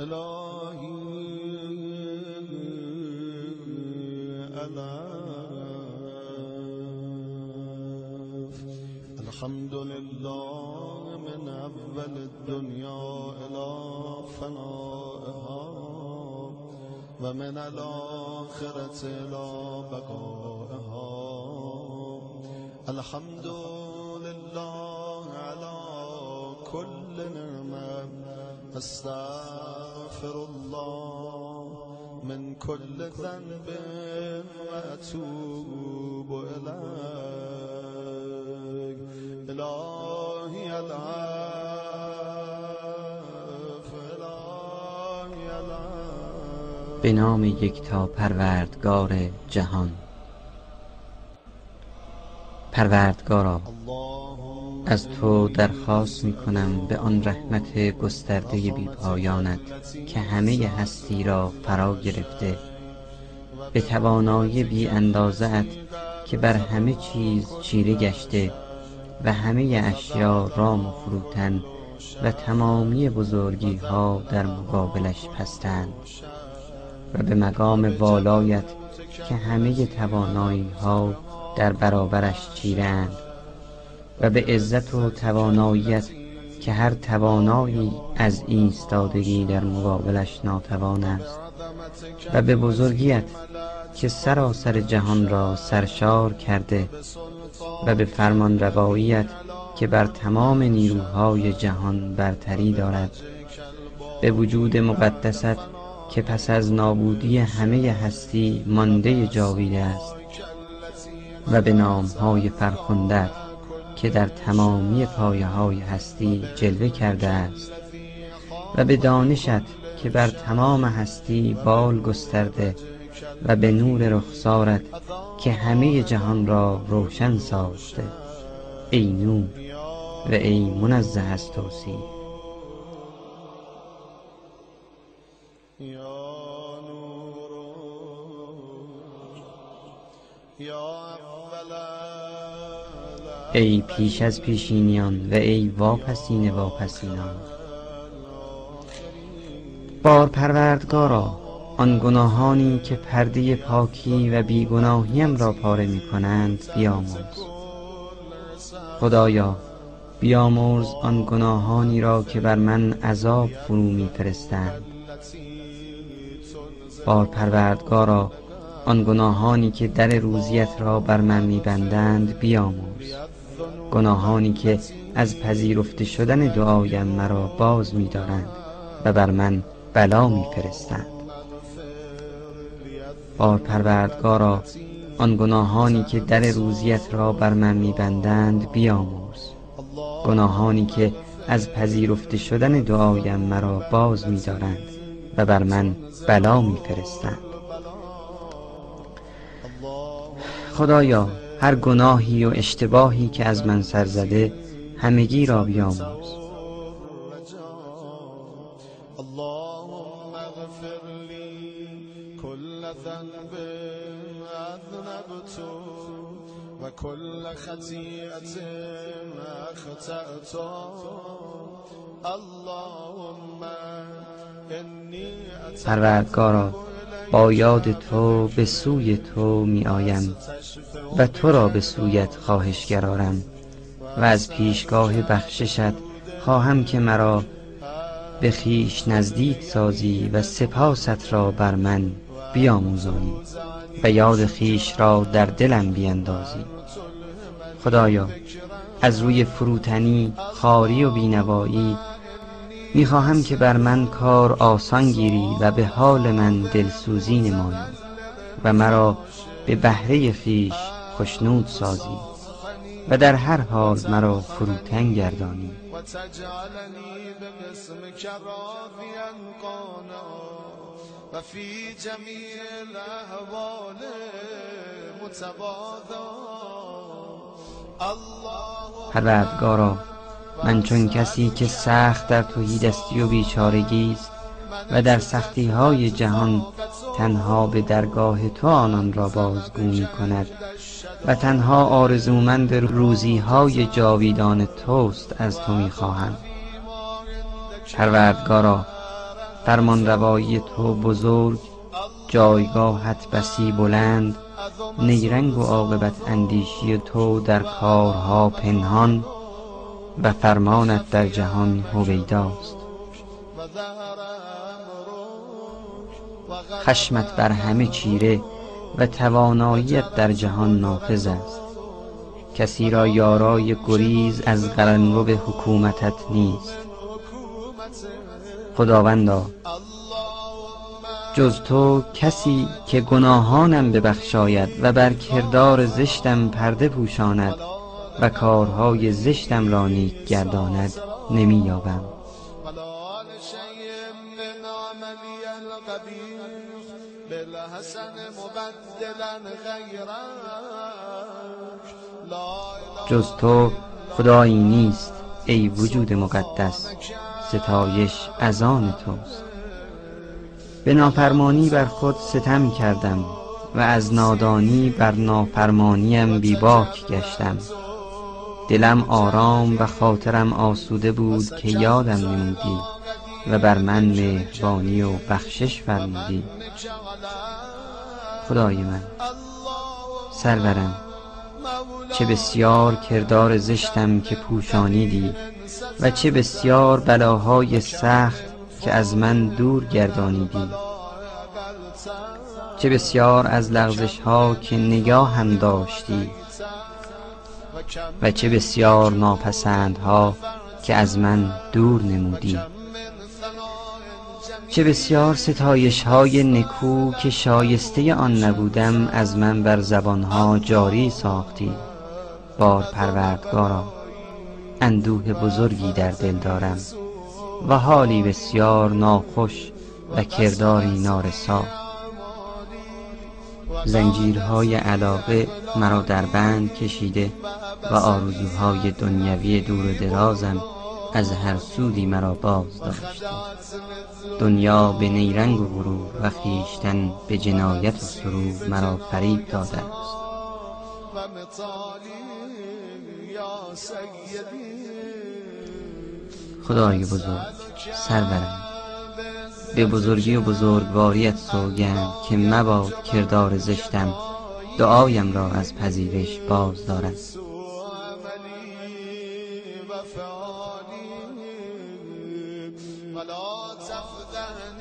إلهي ألاف الحمد لله من أول الدنيا إلى فنائها. ومن الآخرة إلى بقائها. الحمد لله على كل نعمة. استعان استغفر الله من كل ذنب واتوب اليك الهی العفو الهی العفو. به نام یکتا پروردگار جهان. پروردگارا از تو درخواست می کنم به آن رحمت گسترده بی پایانت که همه هستی را فرا گرفته. به توانایی بی اندازت که بر همه چیز چیره گشته و همه اشیا رام و فروتن و تمامی بزرگی ها در مقابلش پستند و به مقام والایت که همه توانایی ها در برابرش چیرند و به عزت و تواناییت که هر توانایی از ایستادگی در مقابلش ناتوان است و به بزرگیت که سراسر جهان را سرشار کرده و به فرمان رواییت که بر تمام نیروهای جهان برتری دارد. به وجود مقدست که پس از نابودی همه هستی مانده جاویده است و به نامهای فرخندت که در تمامی پایه های هستی جلوه کرده است و به دانشت که بر تمام هستی بال گسترده و به نور رخسارت که همه جهان را روشن ساخته ای نور و ای منزه از توصیف. یا ای پیش از پیشینیان و ای واپسین واپسینان. بار پروردگارا آن گناهانی که پرده پاکی و بیگناهیم را پاره می کنند بیامرز. خدایا بیامرز آن گناهانی را که بر من عذاب فرو می فرستند بار پروردگارا آن گناهانی که در روزیت را بر من میبندند بیامرز. گناهانی که از پذیرفته شدن دعایم مرا باز میدارند و بر من بلا میفرستند. بار پروردگارا آن گناهانی که در روزیت را بر من میبندند بیامرز گناهانی که از پذیرفته شدن دعایم مرا باز میدارند و بر من بلا میفرستند. خدایا هر گناهی و اشتباهی که از من سر زده همگی را اغفر لي كل خطيئة أخطأت اللهم پروردگارا با یاد تو به سوی تو می آیم و تو را به سویت خواهش گرارم و از پیشگاه بخششت خواهم که مرا به خیش نزدیک سازی و سپاست را بر من بیاموزانی و یاد خیش را در دلم بیندازی. خدایا از روی فروتنی خاری و بینوایی می‌خواهم که بر من کار آسان گیری و به حال من دلسوزی نمایی و مرا به بهره خیش خشنود سازی و در هر حال مرا فروتن گردانی. جميع الأهوال متواضعا الله پروردگارا من چون کسی که سخت در دستی و بیچارگی است و در سختی های جهان تنها به درگاه تو آنان را بازگو می کند و تنها آرزومند روزی های جاویدان توست از تو می خواهم پروردگارا فرمان روایی تو بزرگ جایگاهت بسی بلند نیرنگ و عاقبت اندیشی تو در کارها پنهان و فرمانت در جهان هویداست. خشمت بر همه چیره و تواناییت در جهان نافذ است. کسی را یارای گریز از قلمرو حکومتت نیست. خداوندا جز تو کسی که گناهانم ببخشاید و بر کردار زشتم پرده پوشاند و کارهای زشتم را نیک گرداند نمی یابم جز تو خدایی نیست ای وجود مقدس. ستایش از آن توست. به نافرمانی بر خود ستم کردم و از نادانی بر نافرمانیم بیباک گشتم. دلم آرام و خاطرم آسوده بود که یادم نمودی. و بر من مهربانی و بخشش فرمودی. خدای من سرورم چه بسیار کردار زشتم که پوشانیدی و چه بسیار بلاهای سخت که از من دور گردانیدی. چه بسیار از لغزش ها که نگاه هم داشتی و چه بسیار ناپسندها که از من دور نمودی. چه بسیار ستایش های نکو که شایسته آن نبودم از من بر زبانها جاری ساختی. بار پروردگارا اندوه بزرگی در دل دارم و حالی بسیار ناخوش و کرداری نارسا. زنجیرهای علاقه مرا در بند کشیده و آرزوهای دنیوی دور و درازم از هر سودی مرا باز داشته دنیا به نیرنگ و غرور و خیشتن به جنایت و سرور مرا فریب داده است. خدای بزرگ سرورم. به بزرگی و بزرگواریت سوگند که مباد کردار زشتم. دعایم را از پذیرش باز دارد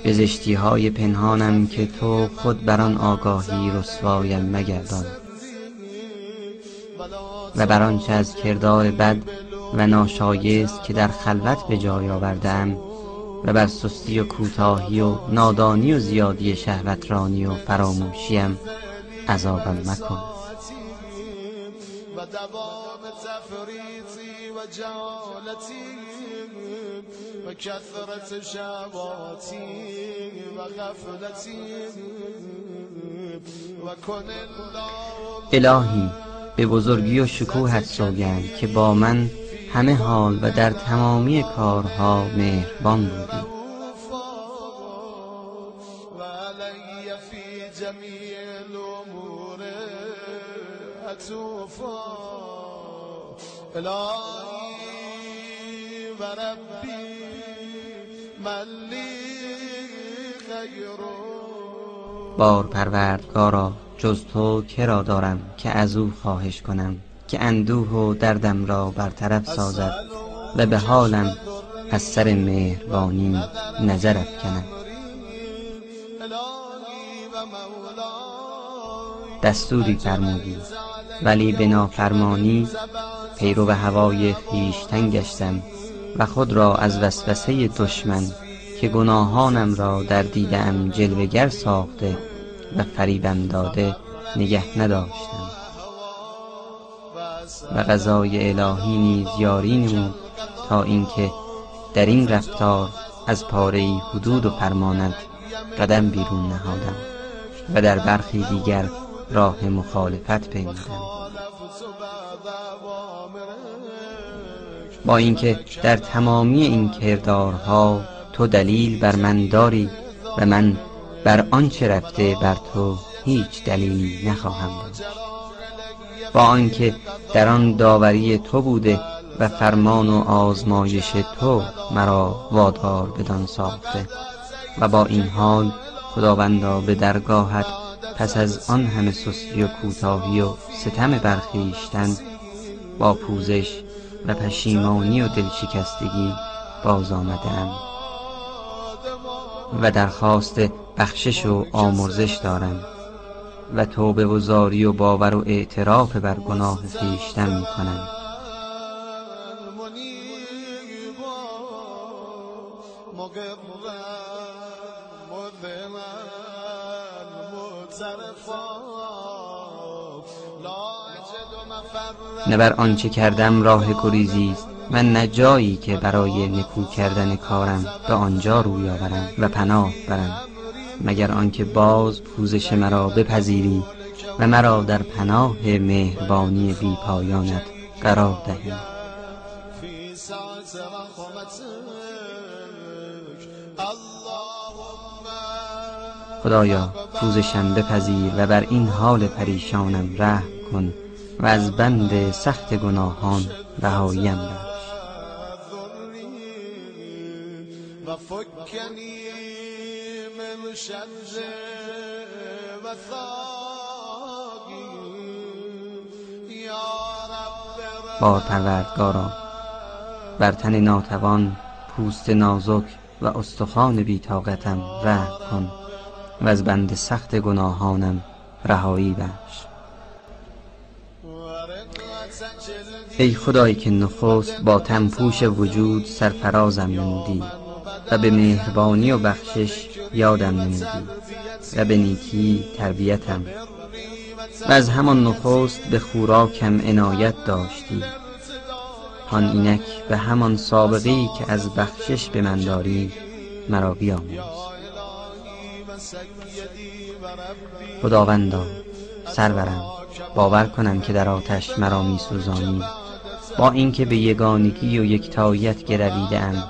به زشتی های پنهانم که تو خود بر آن آگاهی رسوایم مگردان. و بر آنچه از کردار بد و ناشایست که در خلوت به جای آوردم و بر سستی و کوتاهی و نادانی و زیادی شهوترانی و فراموشیم عذابم مکن. و دوام تفریطی و جهالتی و کثرت شباتی و غفلتی و کن الهی به بزرگی و شکوهت سوگند که با من همه حال و در تمامی کارها مهربان بودی. بار پروردگارا جز تو کرا دارم که از او خواهش کنم که اندوه و دردم را برطرف سازد و به حالم از سر مهربانی نظر افکند. دستوری فرمودی ولی به نافرمانی پیرو هوای خویشتن گشتم. و خود را از وسوسه دشمن که گناهانم را در دیدم جلوگر ساخته و فریبم داده نگه نداشتم. و غذای الهی نیز یاری نمود تا اینکه در این رفتار از پاره حدود و فرمانت قدم بیرون نهادم و در برخی دیگر راه مخالفت پیمودم با اینکه در تمامی این کردارها تو دلیل بر من داری و من بر آنچه رفته بر تو هیچ دلیلی نخواهم داشت. با آنکه در آن داوری تو بوده و فرمان و آزمایش تو مرا وادار بدان ساخته و با این حال خداوندا به درگاهت پس از آن همه سستی و کوتاهی و ستم برخیشتن با پوزش و پشیمانی و دلشکستگی باز آمدم و درخواست بخشش و آمرزش دارم و توبه و زاری و باور و اعتراف بر گناه خویشتن می کنم نه بر آنچه کردم راه گریزی است من نه جایی که برای نکو کردن کارم به آنجا روی آورم و پناه برم. مگر آنکه باز پوزش مرا بپذیری و مرا در پناه مهربانی بی پایانت قرار دهی. خدایا پوزشم بپذیر و بر این حال پریشانم رحم کن. و از بند سخت گناهان رهاییم بخش. ذري وفكني من يا رب بار پروردگارا بر تن ناتوان پوست نازک و استخوان بیتاقتم رحم کن و از بند سخت گناهانم رهایی بخش. ای خدایی که نخست با تنپوش وجود سرفرازم نمودی و به مهربانی و بخشش یادم نمودی و به نیکی تربیتم. و از همان نخست به خوراکم عنایت داشتی. آن اینک به همان سابقه ای که از بخشش به من داری مرا بیاموز. خداوندا سرورم باور کنم که در آتش مرا می سوزانی با اینکه به یگانگی و یکتاییت گرویده‌ام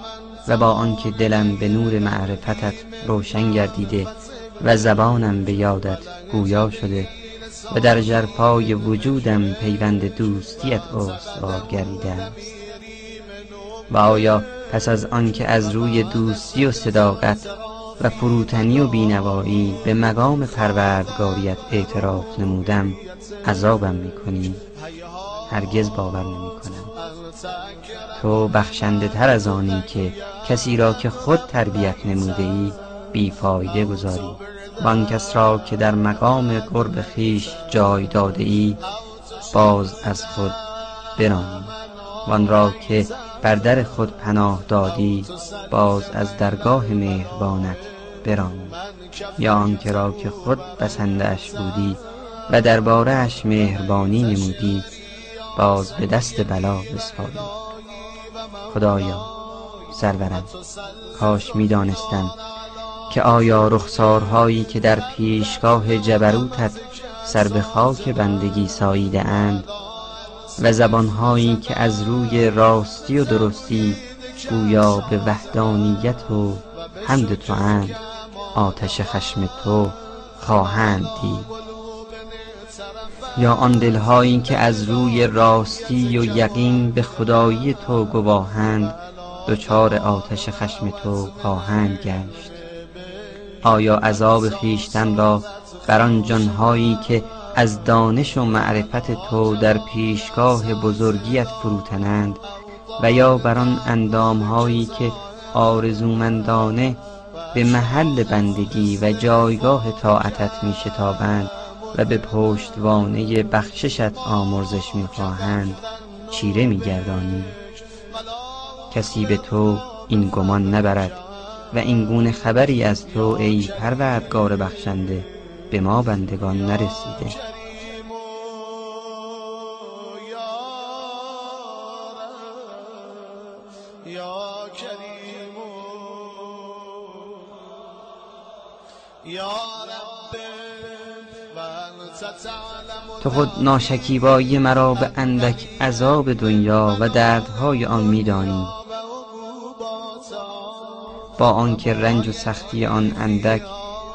و با آنکه دلم به نور معرفتت روشن گردیده و زبانم به یادت گویا شده و در جرفای وجودم پیوند دوستیت استوار گردیده است و آیا پس از آنکه از روی دوستی و صداقت و فروتنی و بینوایی به مقام پروردگاریت اعتراف نمودم عذابم می‌کنی؟ هرگز باور نمی کنم تو بخشنده تر از آنی که کسی را که خود تربیت نموده ای بیفایده گذاری. و آن کس را که در مقام قرب خیش جای داده ای باز از خود برانی. و آن را که بر در خود پناه دادی باز از درگاه مهربانت برانی. یا آنکه را که خود بسنده اش بودی و درباره اش مهربانی نمودی باز به دست بلا بسپاری خدایا سرورم کاش می‌دانستم که آیا رخسارهایی که در پیشگاه جبروتت سر به خاک بندگی ساییده اند و زبانهایی که از روی راستی و درستی گویا به وحدانیت و حمد تو اند آتش خشم تو خواهند دید. یا آن دلهایی که از روی راستی و یقین به خدایی تو گواهند دچار آتش خشم تو خواهند گشت. آیا عذاب خویشتن را بر آن جانهایی که از دانش و معرفت تو در پیشگاه بزرگیت فروتنند و یا بر آن اندامهایی که آرزومندانه به محل بندگی و جایگاه طاعتت می شتابند و به پشتوانه بخششت آمرزش می خواهند چیره می گردانی کسی به تو این گمان نبرد و این گونه خبری از تو ای پروردگار بخشنده به ما بندگان نرسیده. كريم تو خود ناشکیبایی مرا به اندک عذاب دنیا و دردهای آن میدانی. با آنکه رنج و سختی آن اندک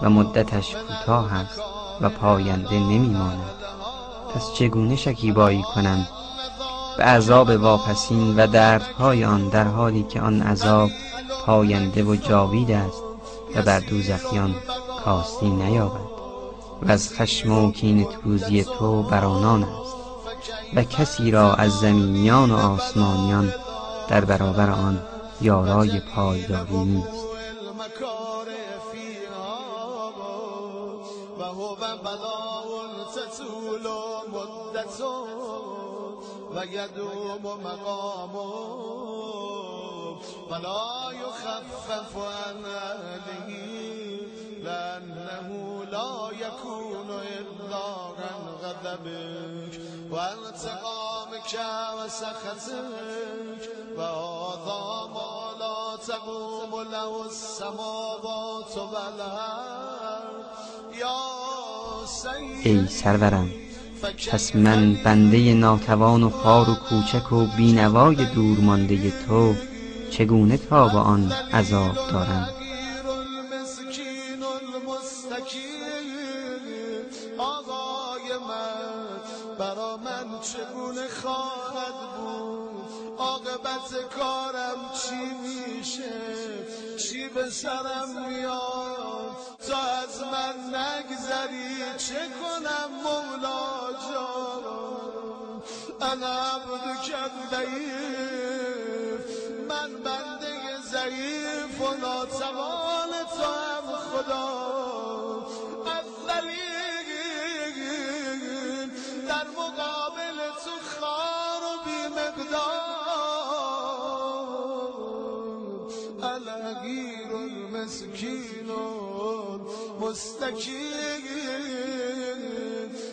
و مدتش کوتاه است و پاینده نمیماند پس چگونه شکیبایی کنم؟ به عذاب واپسین و دردهای آن در حالی که آن عذاب پاینده و جاوید است و بر دوزخیان کاستی نیابد. و از خشم و کین توزی تو بر آنان است و کسی را از زمینیان و آسمانیان در برابر آن یارای پایداری نیست. ويدوم مقامه ولا يخفف عن أهله لأنه لا يكون إلا عن غضبك وانتقامك وسخطك وهذا ما لا تقوم له السماوات والأرض ای سرورم پس من بنده ناتوان و خار و کوچک و بینوای دور مانده تو چگونه تا به آن عذاب دارم؟ چگونه خواهد بود؟ عاقبت کارم چی میشه؟ چی به سرم میاد؟ تا از من نگذری چه کنم مولا جان؟ انا عبدک ضعیف من بنده ضعیف و ناتوان تو هم خدا. المسکین مستکین.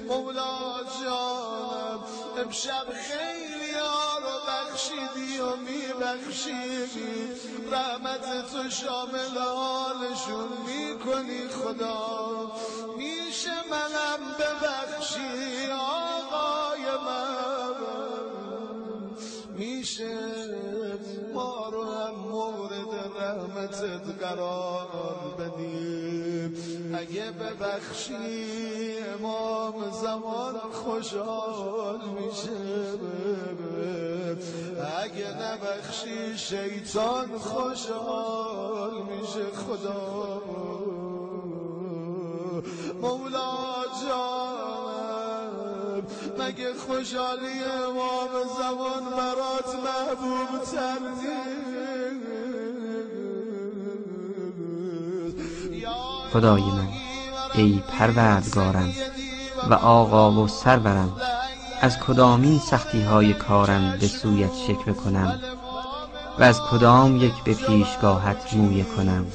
مولا جانم امشب خیلی ها رو بخشیدی و میبخشیدی. رحمت تو شامل حالشون می‌کنی خدا. میشه منم ببخشی آقای من. میشه رحمتت قرار بدیم. اگه ببخشی امام زمان خوشحال میشه اگه نبخشی شیطان خوشحال میشه خدا. مولا جانم مگه خوشحالی امام زمان برات محبوب تر خدای من ای پروردگارم و آقا و سرورم از کدامین سختی های کارم به سویت شکر کنم و از کدام یک به پیشگاهت مویه کنم؟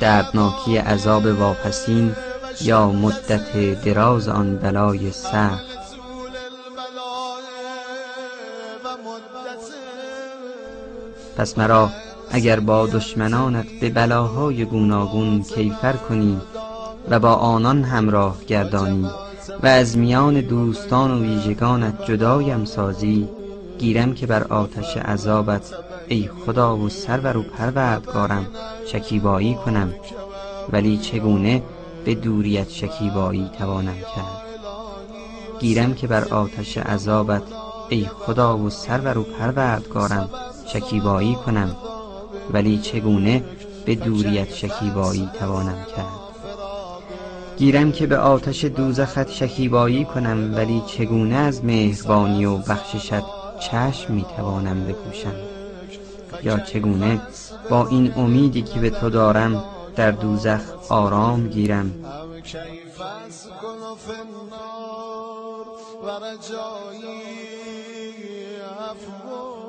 دردناکی عذاب واپسین یا مدت دراز آن بلای سخت؟ پس مرا اگر با دشمنانت به بلاهای گوناگون کیفر کنی و با آنان همراه گردانی و از میان دوستان و ویژگانت جدایم سازی گیرم که بر آتش عذابت ای خدا و سرور و پروردگارم شکیبایی کنم. ولی چگونه به دوریت شکیبایی توانم کرد؟ گیرم که بر آتش عذابت ای خدا و سرور و پروردگارم شکیبایی کنم. ولی چگونه به دوریت شکیبایی توانم کرد؟ گیرم که به آتش دوزخت شکیبایی کنم ولی چگونه از مهربانی و بخششت چشم می‌توانم بپوشم یا چگونه با این امیدی که به تو دارم در دوزخ آرام گیرم؟ هم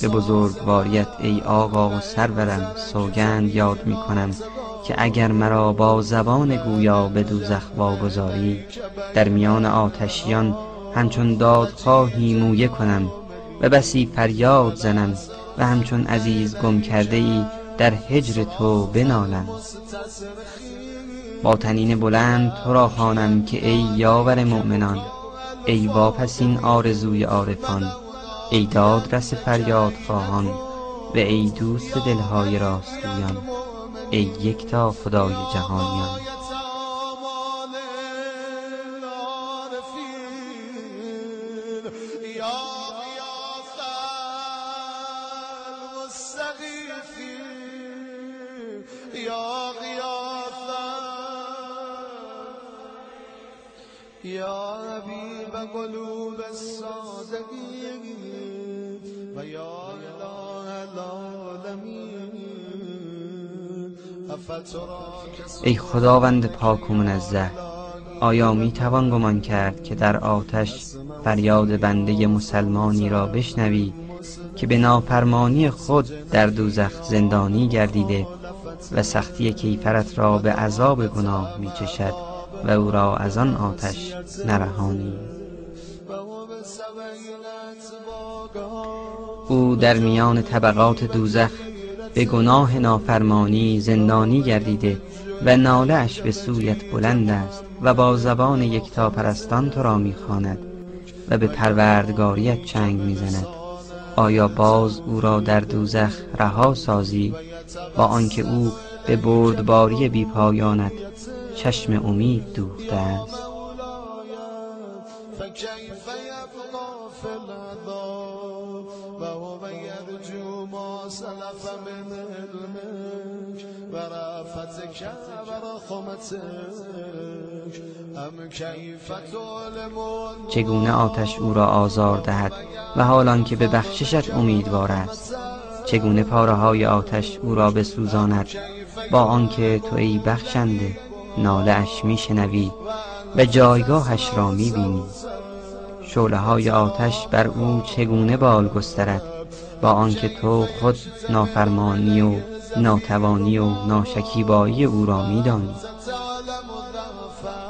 به بزرگواریت ای آقا و سرورم سوگند یاد می کنم که اگر مرا با زبان گویا به دوزخ واگذاری در میان آتشیان همچون دادخواهی مویه کنم و بسی فریاد زنم و همچون عزیز گم کرده ای در هجر تو بنالم. با تنین بلند تو را خوانم که ای یاور مؤمنان ای واپسین آرزوی عارفان ای دادرس فریاد خواهان و ای دوست دلهای راستگویان ای یکتا خدای جهانیان. قلوب و یا اله العالمین. ای خداوند پاک و منزه آیا می توان گمان کرد که در آتش فریاد بنده مسلمانی را بشنوی که به نافرمانی خود در دوزخ زندانی گردیده و سختی کیفرت را به عذاب گناه می چشد و او را از آن آتش نرهانی؟ او در میان طبقات دوزخ به گناه نافرمانی زندانی گردیده و ناله اش به سویت بلند است و با زبان یکتا پرستان تو را می‌خواند و به پروردگاریت چنگ می‌زند. آیا باز او را در دوزخ رها سازی؟ با آنکه او به بردباری بیپایانت چشم امید دوخته است. چگونه آتش او را آزار دهد و حالان که به بخششت امیدوار است؟ چگونه پاره های آتش او را بسوزاند؟ با آنکه تو ای بخشنده ناله اش میشنوی و جایگاهش را می‌بینی. شعله های آتش بر او چگونه بال گسترد؟ با آنکه تو خود نافرمانی و ناتوانی و ناشکیبایی او را میدانی.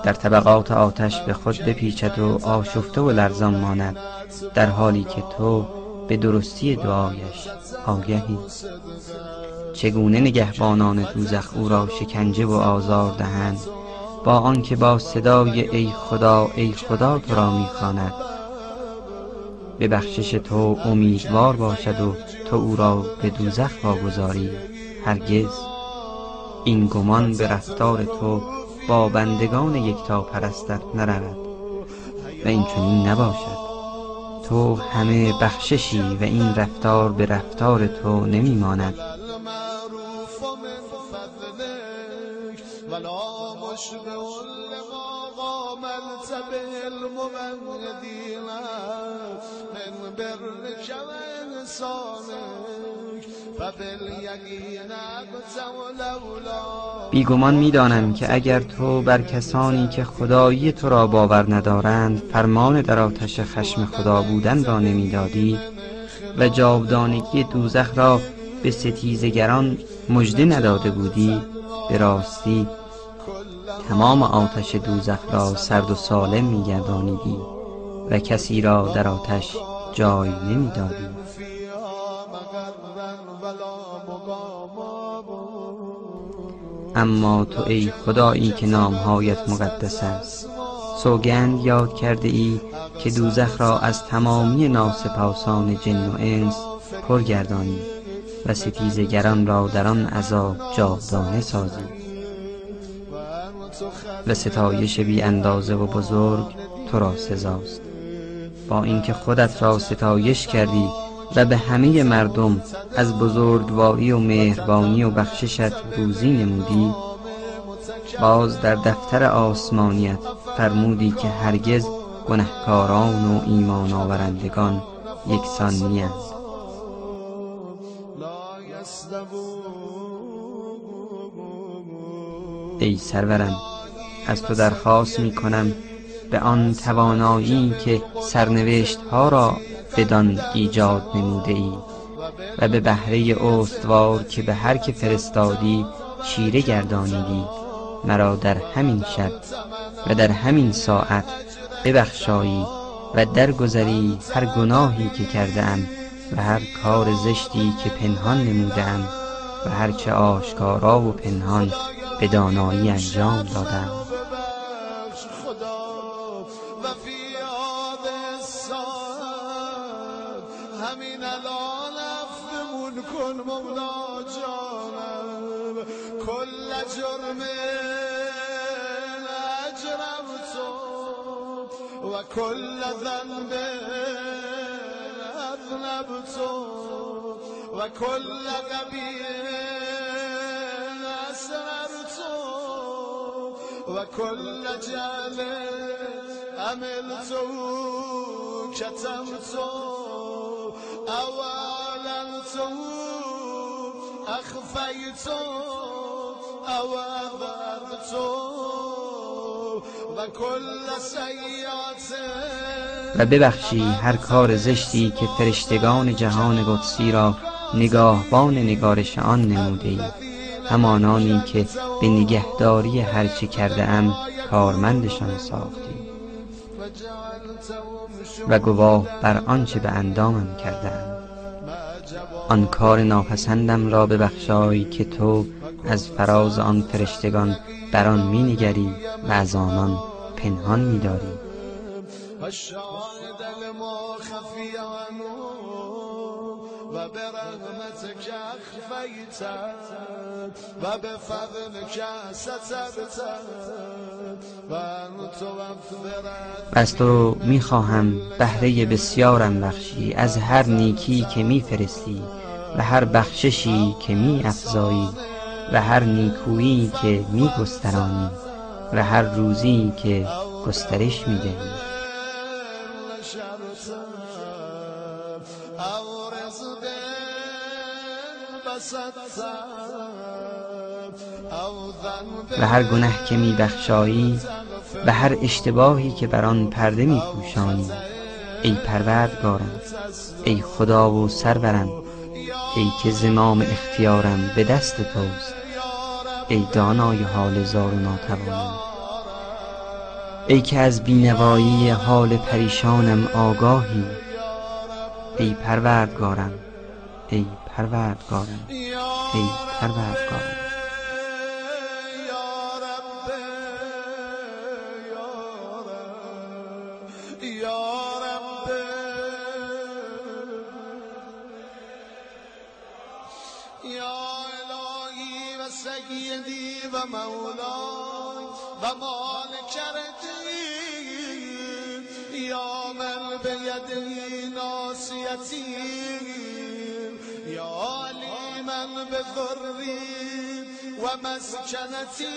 در طبقات آتش به خود بپیچد و آشفته و لرزان ماند در حالی که تو به درستی دعایش آگهی. چگونه نگهبانان دوزخ او را شکنجه و آزار دهند؟ با آنکه با صدای ای خدا ای خدا تو را می‌خواند. به بخشش تو امیدوار باشد و تو او را به دوزخ واگذاری. هرگز. این گمان به رفتار تو با بندگان یکتا پرستت نرود و این چنین نباشد. تو همه بخششی و این رفتار به رفتار تو نمیماند. بیگمان می‌دانم که اگر تو بر کسانی که خدایی تو را باور ندارند فرمان در آتش خشم خدا بودن را نمی‌دادی و جاودانگی دوزخ را به ستیزگران مژده نداده بودی به راستی تمام آتش دوزخ را سرد و سالم میگردانیدی و کسی را در آتش جای نمی‌دادی. اما تو ای خدایی که نامهایت مقدس است سوگند یاد کرده ای که دوزخ را از تمامی ناسپاسان جن و انس پرگردانی. و ستیزگران را در آن عذاب جاودانه سازی و ستایش بی اندازه و بزرگ تو را سزاست. با اینکه خودت را ستایش کردی و به همه مردم از بزرگواری و مهربانی و بخششت روزی نمودی باز در دفتر آسمانیت فرمودی که هرگز گنهکاران و ایمان آورندگان یکسان نیند ای سرورم از تو درخواست می کنم به آن توانایی که سرنوشت ها را بدان ایجاد نموده ای و به بهره استوار که به هر که فرستادی چیره گردانیدی مرا در همین شب و در همین ساعت ببخشایی و درگذری هر گناهی که کرده و هر کار زشتی که پنهان نمودم و هر چه آشکارا و پنهان به دانایی انجام دادم. و کل قبیل اسرر تو و کل جعل عمل تو کتم تو اولا تو اخفی تو او تو و کل سیات و ببخشی هر کار زشتی که فرشتگان جهان قدسی را نگاهبان نگارش آن نموده ای همانانی که به نگهداری هرچه کرده ام کارمندشان ساختی و گواه بر آنچه به اندامم کردم آن کار ناپسندم را ببخشای که تو از فراز آن فرشتگان بر آن مینگری و از آنان پنهان میداری. و به رحمتك اخفیت و به فضلك سترت و تو می‌خواهم بهره بسیارم بخشی از هر نیکی که میفرستی و هر بخششی که می افزایی و هر نیکویی که می گسترانی و هر روزی که گسترش می دهی و هر گنه که می بخشایی و هر اشتباهی که بر آن پرده می پوشانی ای پروردگارم ای خدا و سرورم ای که زمام اختیارم به دست توست ای دانای حال زار و ناتوانم. ای که از بینوایی حال پریشانم آگاهی ای پروردگارم ای پروردگارم ای پروردگارم ومسكنتي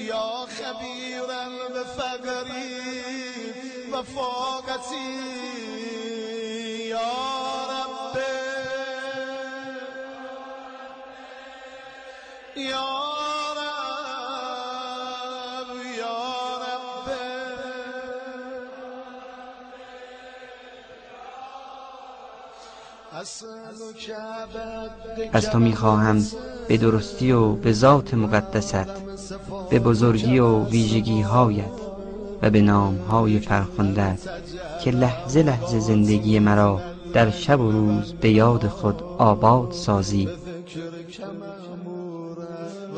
يا خبيرا بفقري وفوقتي يا از تو می‌خواهم به درستی و به ذات مقدست به بزرگی و ویژگی هایت و به نام های فرخندت که لحظه لحظه زندگی مرا در شب و روز به یاد خود آباد سازی.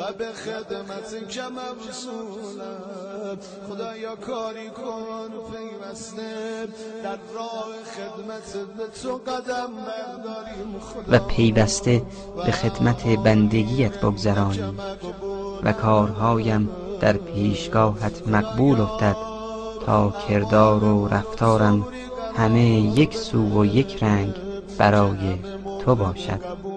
و به خدمت که مبسولم خدایا کاری کن پیوسته در راه خدمت به تو قدم برداریم. و پیوسته به خدمت بندگیت بگذرانیم و کارهایم در پیشگاهت مقبول افتد تا کردار و رفتارم همه یک سو و یک رنگ برای تو باشد.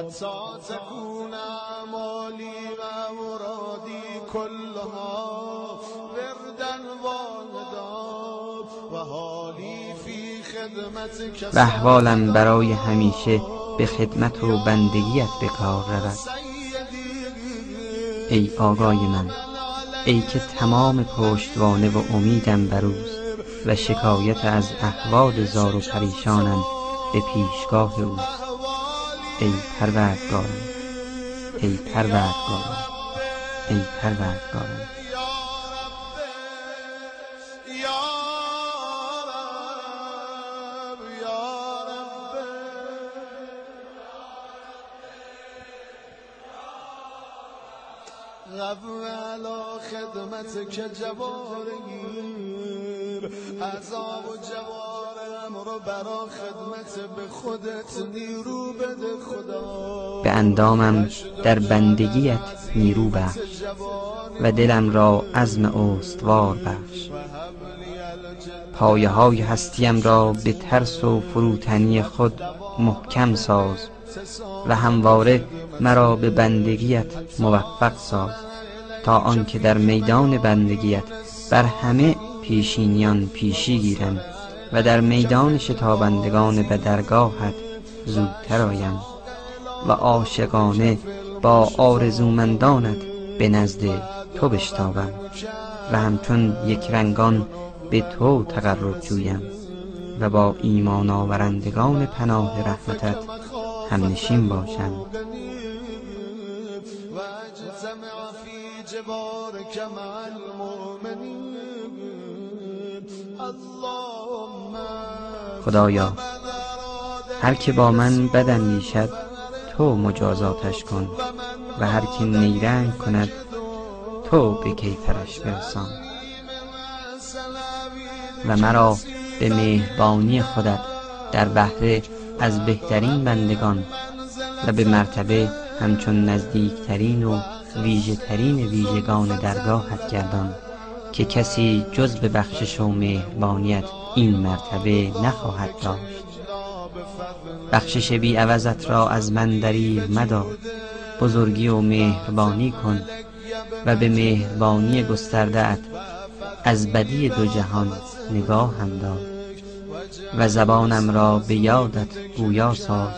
حتی تكون مالی و مرادی کلها وردا واحدا و حالی فی خدمت و احوالم برای همیشه به خدمت و بندگیت به کار رود. ای آقای من ای که تمام پشتوانه و امیدم بروست و شکایت از احوال زار و پریشانم به پیشگاه اوست. ای پروردگارم ای پروردگارم ای پروردگارم علا خدمت که جوارگیر عذاب و جوارم رو برا خدمت به خودت نیرو بده خدا. به اندامم در بندگیت نیرو بخش و دلم را عزم استوار بخش. پایه های هستیم را به ترس و فروتنی خود محکم ساز و همواره مرا به بندگیت موفق ساز تا آنکه در میدان بندگیت بر همه پیشینیان پیشی گیرم. و در میدان شتابندگان به درگاهت زودتر آیم و عاشقانه با آرزومندانت به نزد تو بشتابم و همچون یک رنگان به تو تقرب جویم و با ایمان آورندگان پناه رحمتت باشم. مع المؤمنين اللهم خدایا هر که با من بد اندیشد تو مجازاتش کن و هر که نیرنگ کند تو به کیفرش برسان. و مرا به مهربانی خودت در بهره از بهترین بندگان و به مرتبه همچون نزدیکترین و ویژه ترین ویژگان درگاهت گردان. که کسی جز به بخشش و مهربانیت این مرتبه نخواهد داشت. بخشش بی عوضت را از من دریغ مدار. بزرگی و مهربانی کن و به مهربانی گستردهات از بدی دو جهان نگاه هم دار و زبانم را به یادت گویا ساز.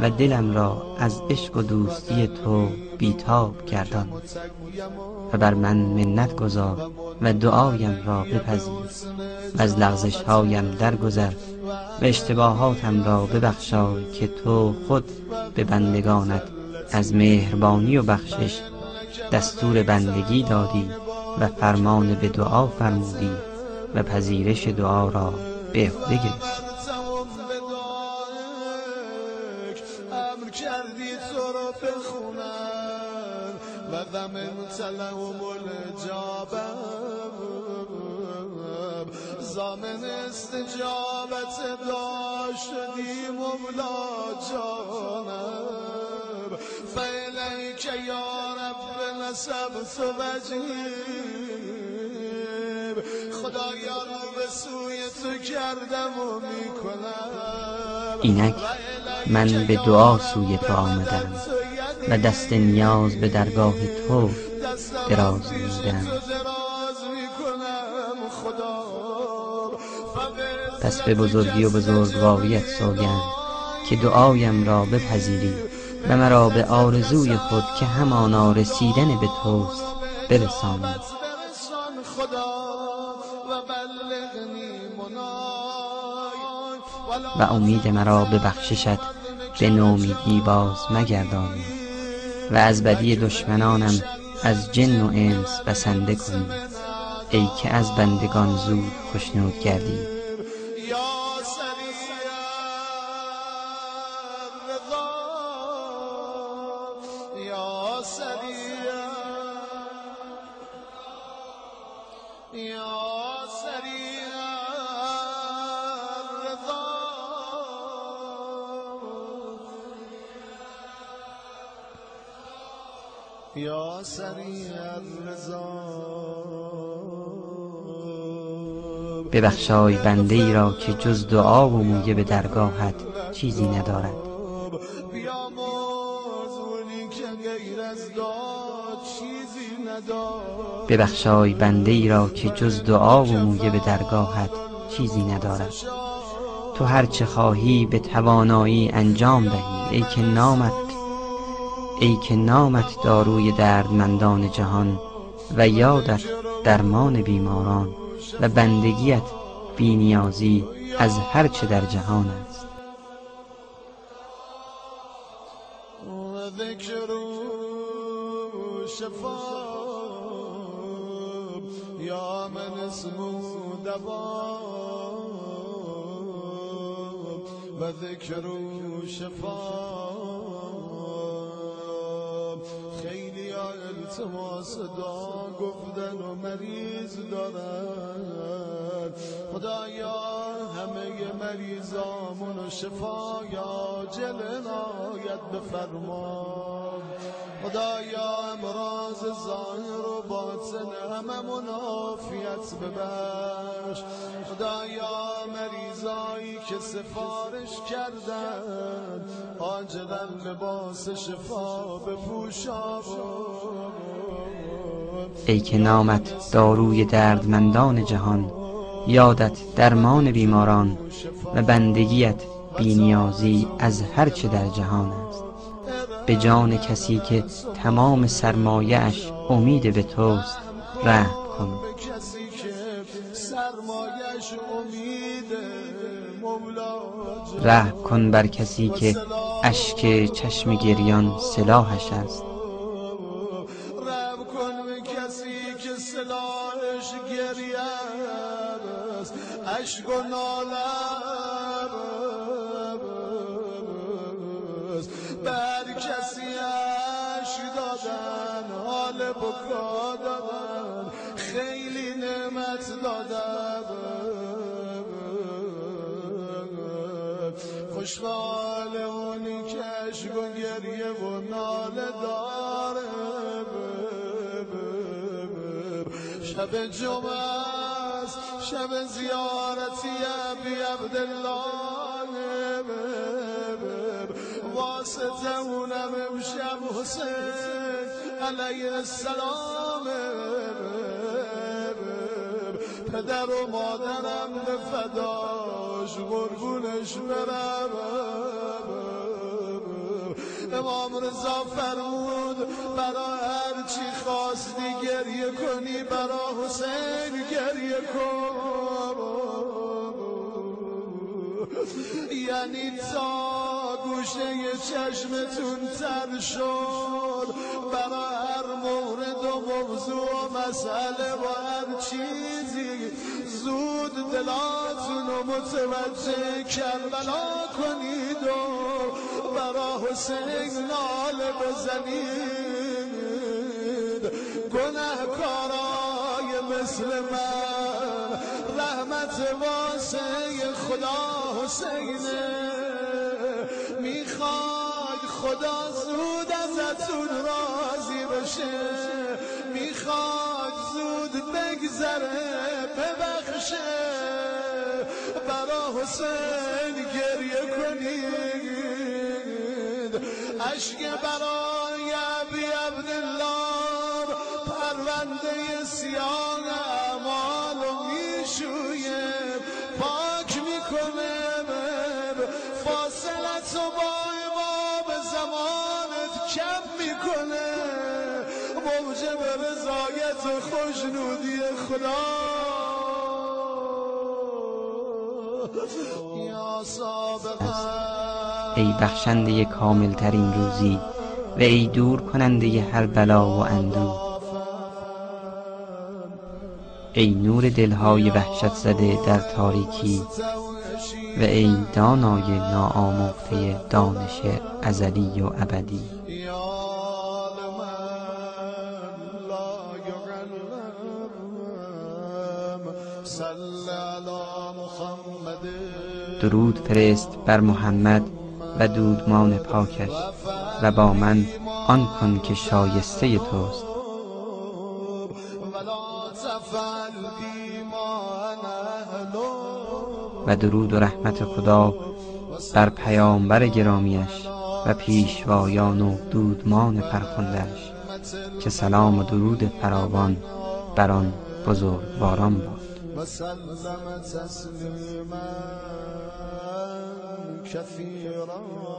و دلم را از عشق و دوستی تو بیتاب گردان و بر من منت گذار و دعایم را بپذیر و از لغزش هایم درگذر و اشتباهاتم را ببخشای که تو خود به بندگانت از مهربانی و بخشش دستور بندگی دادی و فرمان به دعا فرمودی و پذیرش دعا را به عهده گرفتی. و ضمنت لهم الجابم زامن استجابت داشتی مولا جانم فیلیک یا رب نسبت وجهیم خدایا رو به سوی تو کردم و می‌کنم. اینک من به دعا سوی تو آمدم. و دست نیاز به درگاه تو دراز نمودم پس به بزرگی و بزرگواریت سوگند که دعایم را بپذیری و مرا به آرزوی خود که همانا رسیدن به توست برسانی. و امید مرا به بخششت به نومیدی باز مگردانی. و از بدی دشمنانم از جن و انس بسنده کنی. ای که از بندگان زود خشنود گردی. ببخشای بنده ای را که جز دعا و مویه به درگاهت چیزی ندارد. ببخشای بنده ای را که جز دعا و مویه به درگاهت چیزی ندارد. تو هر چه خواهی به توانایی انجام دهی ای که نامت ای که نامت داروی دردمندان جهان و یادت درمان بیماران. و بندگیت بینیازی از هر چه در جهان است. و یا من اسمه دوا و ذکر التماس دعا گفتن و مریض دارن خدایا همه مریضامون و شفای عاجل عنایت بفرما. خدایا امراض ظاهر و باطن هممون عافیت ببخش. خدایا مریضایی که سفارش کردن عاجلا لباس شفا بپوشا ای که نامت داروی دردمندان جهان یادت درمان بیماران و بندگیت بینیازی از هرچه در جهان. به جان کسی که تمام سرمایهش امید به توست رحم کن. کسی که سرمایش امید رحم کن بر کسی که اشک چشم گریان سلاحش است. رب کن به کسی که سلاحش گریه است. اشک و ناله بکا دادن خیلی نعمت دادن. خوشحال اونی که و گریه و ناله داره. شب جمعه است شب زیارتی ابی عبدالله. واسطه اونم امشب حسین. علیه السلام. پدر و مادرم به فداش قربونش برم. امام رضا فرمود برا هر چی خواستی گریه کنی برا حسین گریه کن. یعنی تا گوشه چشمتون تر شد. برا هر مورد و موضوع و مسئله و هر چیزی. زود دلاتون رو متوجه کربلا کنید و برا حسین ناله بزنید. گناهکارای مثل من رحمت واسه خدا حسینه. می‌خواد خدا زود ازتون راضی بشه. می‌خواد زود بگذره ببخشه. برا حسین گریه کنید. اشک برای ابی عبدالله پرونده سیاه. خوشنودی خدا. ای بخشنده کامل ترین روزی و ای دور کننده هر بلا و اندوه ای نور دلهای وحشت زده در تاریکی و ای دانای ناآموخته دانش ازلی و ابدی. درود فرست بر محمد و دودمان پاکش و با من آن کن که شایسته توست. و درود و رحمت خدا بر پیامبر گرامیش و پیشوایان و دودمان فرخندهش که سلام و درود فراوان بر آن بزرگواران باد. وسلم تسليما كثيرا.